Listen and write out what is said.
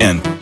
and